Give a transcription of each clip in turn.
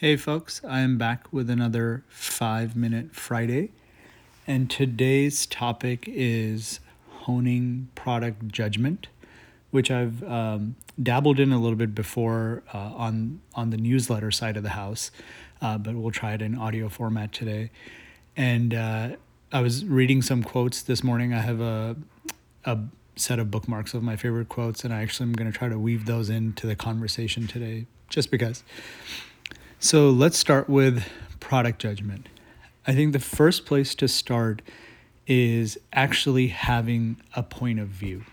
Hey, folks, I am back with another five minute Friday. And today's topic is honing product judgment, which I've um, dabbled in a little bit before uh, on, on the newsletter side of the house, uh, but we'll try it in audio format today. And uh, I was reading some quotes this morning. I have a, a set of bookmarks of my favorite quotes, and I actually am going to try to weave those into the conversation today, just because. So let's start with product judgment. I think the first place to start is actually having a point of view.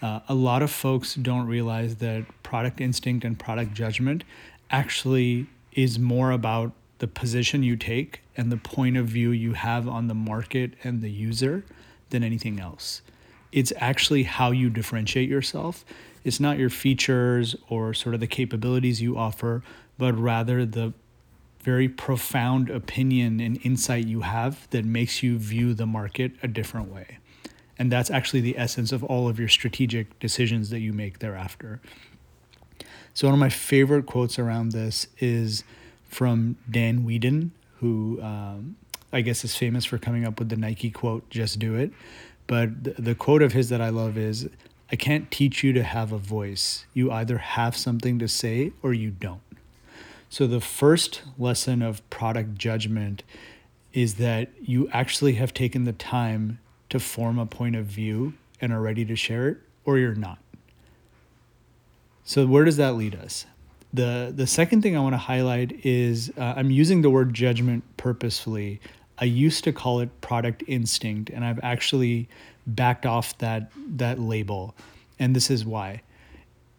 Uh, a lot of folks don't realize that product instinct and product judgment actually is more about the position you take and the point of view you have on the market and the user than anything else. It's actually how you differentiate yourself. It's not your features or sort of the capabilities you offer, but rather the very profound opinion and insight you have that makes you view the market a different way. And that's actually the essence of all of your strategic decisions that you make thereafter. So, one of my favorite quotes around this is from Dan Wieden, who um, I guess is famous for coming up with the Nike quote, just do it. But the, the quote of his that I love is I can't teach you to have a voice. You either have something to say or you don't. So, the first lesson of product judgment is that you actually have taken the time to form a point of view and are ready to share it, or you're not. So, where does that lead us? The, the second thing I want to highlight is uh, I'm using the word judgment purposefully. I used to call it product instinct, and I've actually backed off that, that label. And this is why.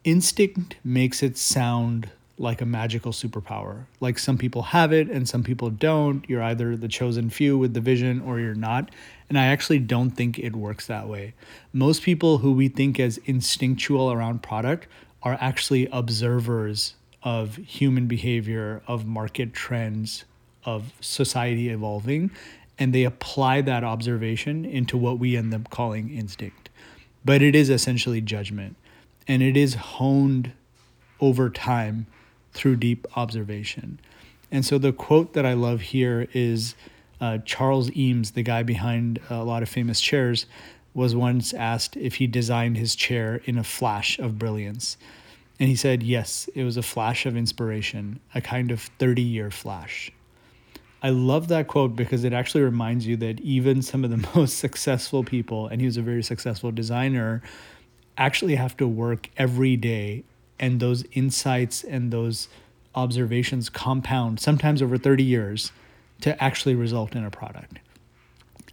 Instinct makes it sound like a magical superpower. Like some people have it and some people don't. You're either the chosen few with the vision or you're not. And I actually don't think it works that way. Most people who we think as instinctual around product are actually observers of human behavior, of market trends, of society evolving, and they apply that observation into what we end up calling instinct. But it is essentially judgment, and it is honed over time through deep observation. And so the quote that I love here is uh, Charles Eames, the guy behind a lot of famous chairs, was once asked if he designed his chair in a flash of brilliance. And he said, yes, it was a flash of inspiration, a kind of 30 year flash. I love that quote because it actually reminds you that even some of the most successful people, and he was a very successful designer, actually have to work every day and those insights and those observations compound sometimes over 30 years to actually result in a product.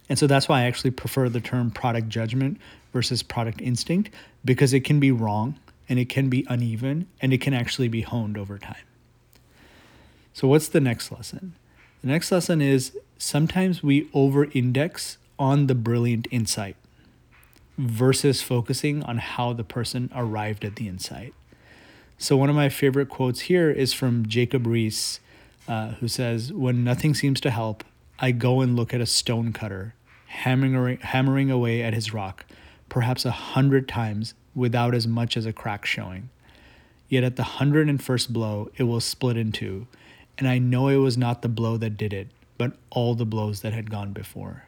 And so that's why I actually prefer the term product judgment versus product instinct because it can be wrong and it can be uneven and it can actually be honed over time. So, what's the next lesson? The next lesson is sometimes we over index on the brilliant insight versus focusing on how the person arrived at the insight. So, one of my favorite quotes here is from Jacob Riis, uh, who says, When nothing seems to help, I go and look at a stone cutter, hammering, hammering away at his rock, perhaps a hundred times without as much as a crack showing. Yet at the hundred and first blow, it will split in two, and I know it was not the blow that did it, but all the blows that had gone before.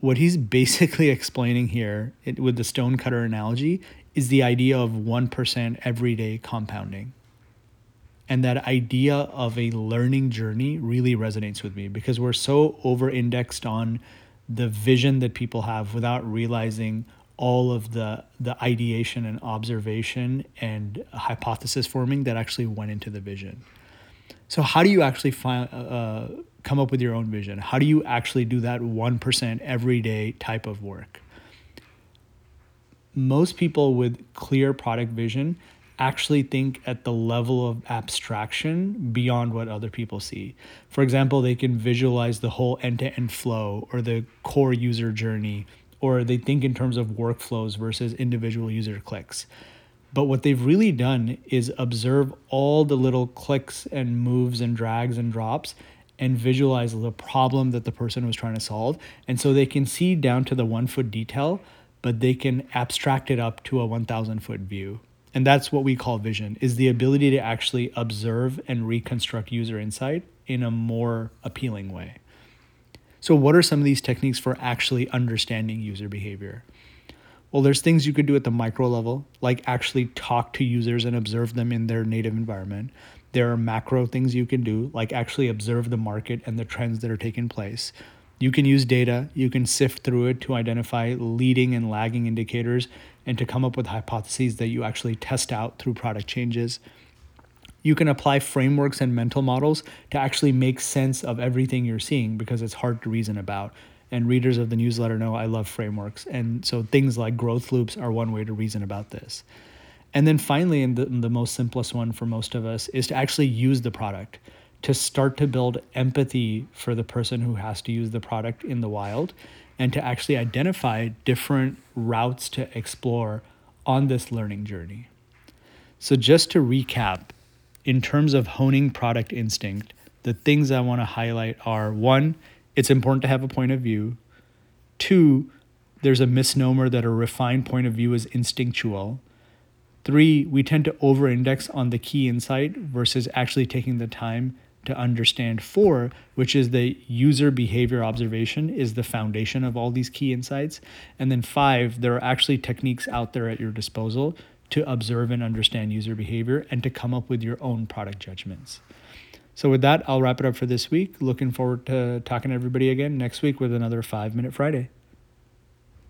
What he's basically explaining here it, with the stone cutter analogy is the idea of 1% everyday compounding. And that idea of a learning journey really resonates with me because we're so over indexed on the vision that people have without realizing all of the the ideation and observation and hypothesis forming that actually went into the vision. So how do you actually find uh, uh come up with your own vision? How do you actually do that 1% everyday type of work? Most people with clear product vision actually think at the level of abstraction beyond what other people see. For example, they can visualize the whole end to end flow or the core user journey, or they think in terms of workflows versus individual user clicks. But what they've really done is observe all the little clicks and moves and drags and drops and visualize the problem that the person was trying to solve. And so they can see down to the one foot detail but they can abstract it up to a 1000 foot view. And that's what we call vision is the ability to actually observe and reconstruct user insight in a more appealing way. So what are some of these techniques for actually understanding user behavior? Well, there's things you could do at the micro level, like actually talk to users and observe them in their native environment. There are macro things you can do, like actually observe the market and the trends that are taking place. You can use data, you can sift through it to identify leading and lagging indicators and to come up with hypotheses that you actually test out through product changes. You can apply frameworks and mental models to actually make sense of everything you're seeing because it's hard to reason about. And readers of the newsletter know I love frameworks. And so things like growth loops are one way to reason about this. And then finally, and the, the most simplest one for most of us, is to actually use the product to start to build empathy for the person who has to use the product in the wild and to actually identify different routes to explore on this learning journey. So, just to recap, in terms of honing product instinct, the things I want to highlight are one, it's important to have a point of view. Two, there's a misnomer that a refined point of view is instinctual. Three, we tend to over index on the key insight versus actually taking the time to understand. Four, which is the user behavior observation, is the foundation of all these key insights. And then five, there are actually techniques out there at your disposal to observe and understand user behavior and to come up with your own product judgments. So, with that, I'll wrap it up for this week. Looking forward to talking to everybody again next week with another five minute Friday.